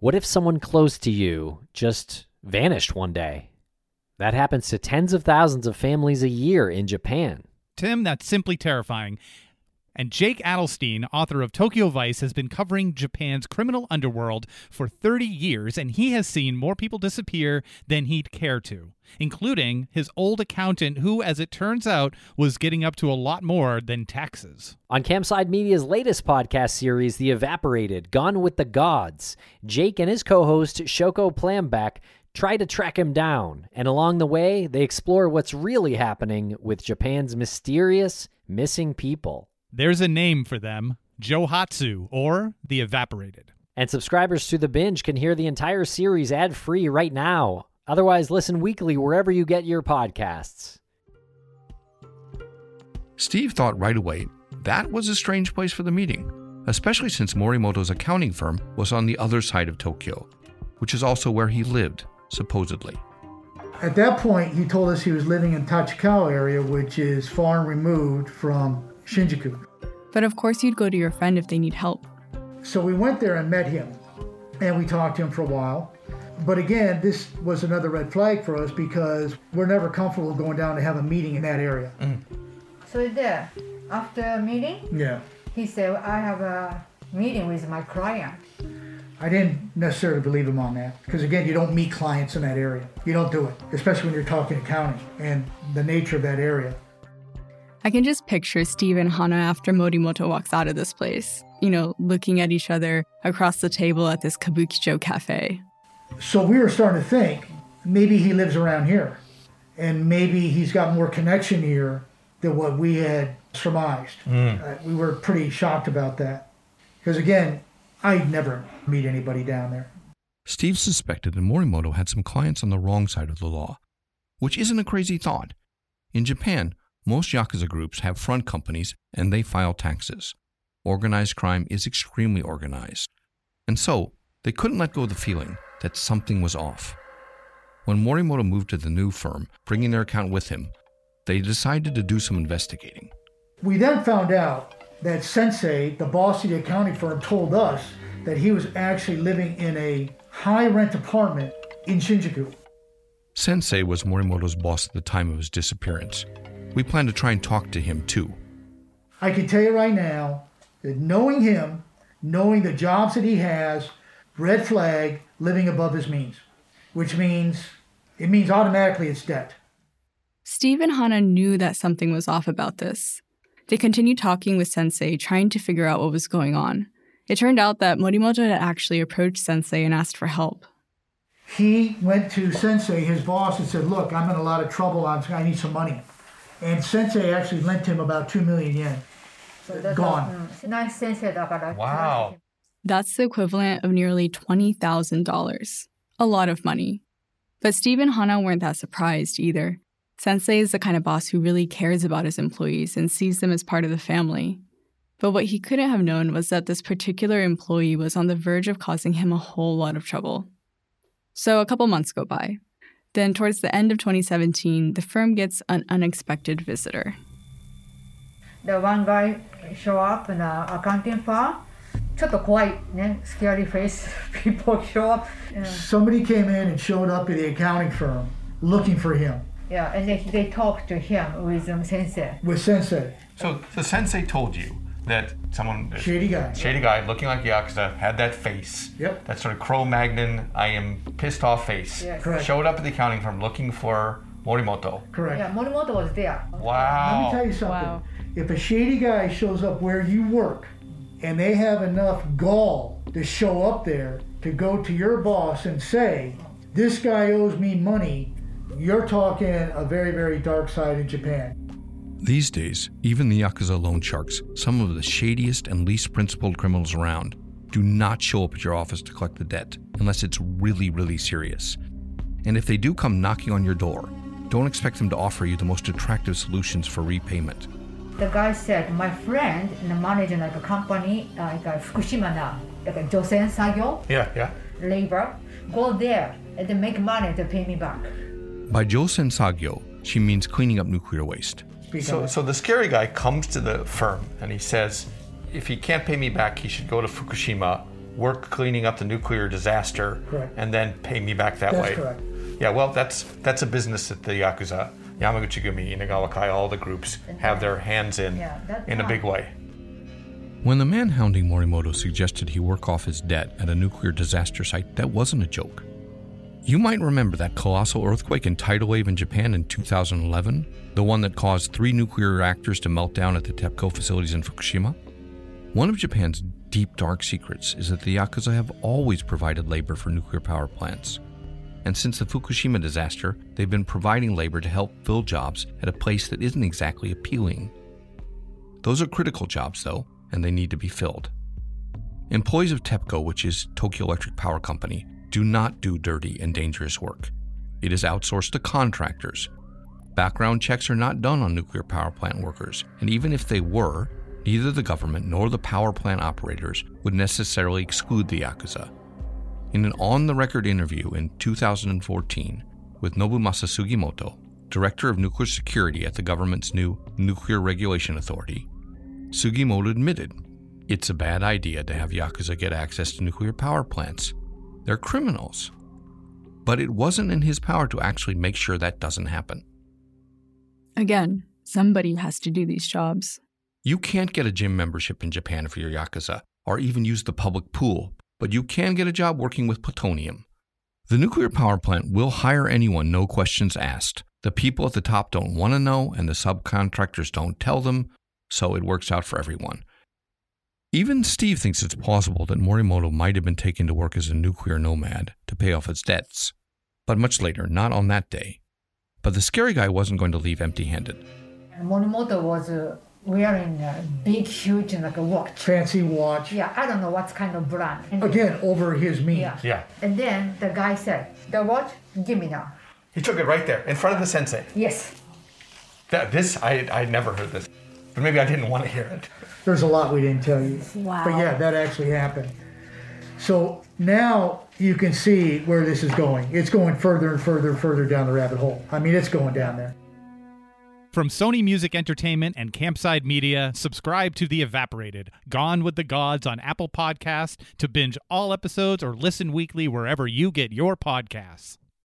What if someone close to you just vanished one day? That happens to tens of thousands of families a year in Japan. Tim, that's simply terrifying. And Jake Adelstein, author of Tokyo Vice, has been covering Japan's criminal underworld for 30 years, and he has seen more people disappear than he'd care to, including his old accountant, who, as it turns out, was getting up to a lot more than taxes. On Campside Media's latest podcast series, The Evaporated Gone with the Gods, Jake and his co host, Shoko Plambeck, try to track him down, and along the way, they explore what's really happening with Japan's mysterious missing people. There's a name for them Johatsu, or the Evaporated. And subscribers to The Binge can hear the entire series ad free right now. Otherwise, listen weekly wherever you get your podcasts. Steve thought right away that was a strange place for the meeting, especially since Morimoto's accounting firm was on the other side of Tokyo, which is also where he lived, supposedly. At that point, he told us he was living in Tachikawa area, which is far and removed from Shinjuku. But of course, you'd go to your friend if they need help. So we went there and met him, and we talked to him for a while. But again, this was another red flag for us because we're never comfortable going down to have a meeting in that area. Mm. So there, after a meeting, Yeah. he said, I have a meeting with my client. I didn't necessarily believe him on that because again, you don't meet clients in that area. You don't do it, especially when you're talking accounting and the nature of that area. I can just picture Steve and Hana after Morimoto walks out of this place, you know, looking at each other across the table at this Kabukicho cafe. So we were starting to think maybe he lives around here and maybe he's got more connection here than what we had surmised. Uh, we were pretty shocked about that because again, I'd never meet anybody down there. Steve suspected that Morimoto had some clients on the wrong side of the law, which isn't a crazy thought. In Japan, most Yakuza groups have front companies and they file taxes. Organized crime is extremely organized. And so, they couldn't let go of the feeling that something was off. When Morimoto moved to the new firm, bringing their account with him, they decided to do some investigating. We then found out that Sensei, the boss of the accounting firm, told us that he was actually living in a high rent apartment in Shinjuku. Sensei was Morimoto's boss at the time of his disappearance. We plan to try and talk to him too. I can tell you right now that knowing him, knowing the jobs that he has, red flag, living above his means, which means it means automatically it's debt. Steve and Hana knew that something was off about this. They continued talking with Sensei, trying to figure out what was going on. It turned out that Morimoto had actually approached Sensei and asked for help. He went to Sensei, his boss, and said, Look, I'm in a lot of trouble. I'm, I need some money. And sensei actually lent him about 2 million yen. So Gone. Wow. That's the equivalent of nearly $20,000. A lot of money. But Steve and Hana weren't that surprised either. Sensei is the kind of boss who really cares about his employees and sees them as part of the family. But what he couldn't have known was that this particular employee was on the verge of causing him a whole lot of trouble. So a couple months go by. Then, towards the end of 2017, the firm gets an unexpected visitor. The one guy show up in a accounting firm. ちょっと怖いね、scary face people show up. Yeah, Somebody came in and showed up at the accounting firm looking for him yeah and they, they talk to him with um, sensei. with Sensei, So the sensei told you that someone uh, shady guy. shady guy looking like Yakuza had that face. Yep. That sort of Cro-Magnon, I am pissed off face. Yes. Correct. Showed up at the accounting firm looking for Morimoto. Correct. Yeah, Morimoto was there. Wow. Let me tell you something. Wow. If a shady guy shows up where you work and they have enough gall to show up there to go to your boss and say, This guy owes me money, you're talking a very, very dark side in Japan. These days, even the Yakuza loan sharks, some of the shadiest and least principled criminals around, do not show up at your office to collect the debt unless it's really, really serious. And if they do come knocking on your door, don't expect them to offer you the most attractive solutions for repayment. The guy said, my friend and manager uh, like a company, like a Fukushima now, like a Josen Sagyo, Yeah, yeah. labor, go there and make money to pay me back. By Josen Sagyo, she means cleaning up nuclear waste. Speak So, so the scary guy comes to the firm and he says, if he can't pay me back, he should go to Fukushima work cleaning up the nuclear disaster, Correct. and then pay me back that That's way. correct. Yeah, well, that's that's a business that the yakuza, Yamaguchi-gumi, Inagawa Kai, all the groups have their hands in Yeah, that's in a big way. When the man hounding Morimoto suggested he work off his debt at a nuclear disaster site, that wasn't a joke. You might remember that colossal earthquake and tidal wave in Japan in 2011, the one that caused three nuclear reactors to melt down at the TEPCO facilities in Fukushima. One of Japan's deep dark secrets is that the Yakuza have always provided labor for nuclear power plants. And since the Fukushima disaster, they've been providing labor to help fill jobs at a place that isn't exactly appealing. Those are critical jobs, though, and they need to be filled. Employees of TEPCO, which is Tokyo Electric Power Company, do not do dirty and dangerous work. It is outsourced to contractors. Background checks are not done on nuclear power plant workers, and even if they were, neither the government nor the power plant operators would necessarily exclude the Yakuza. In an on the record interview in 2014 with Nobumasa Sugimoto, director of nuclear security at the government's new Nuclear Regulation Authority, Sugimoto admitted it's a bad idea to have Yakuza get access to nuclear power plants. They're criminals. But it wasn't in his power to actually make sure that doesn't happen. Again, somebody has to do these jobs. You can't get a gym membership in Japan for your Yakuza, or even use the public pool, but you can get a job working with plutonium. The nuclear power plant will hire anyone, no questions asked. The people at the top don't want to know, and the subcontractors don't tell them, so it works out for everyone. Even Steve thinks it's possible that Morimoto might have been taken to work as a nuclear nomad to pay off his debts. But much later, not on that day. But the scary guy wasn't going to leave empty handed. Morimoto was uh, wearing a big, huge, like a watch. Fancy watch. Yeah, I don't know what kind of brand. And, Again, over his means. yeah. Yeah. And then the guy said, "The watch, give me now." He took it right there in front of the sensei. Yes. That this I I never heard this, but maybe I didn't want to hear it. There's a lot we didn't tell you. Wow. But yeah, that actually happened. So now you can see where this is going. It's going further and further and further down the rabbit hole. I mean, it's going down there. From Sony Music Entertainment and Campside Media, subscribe to The Evaporated, Gone with the Gods on Apple Podcasts to binge all episodes or listen weekly wherever you get your podcasts.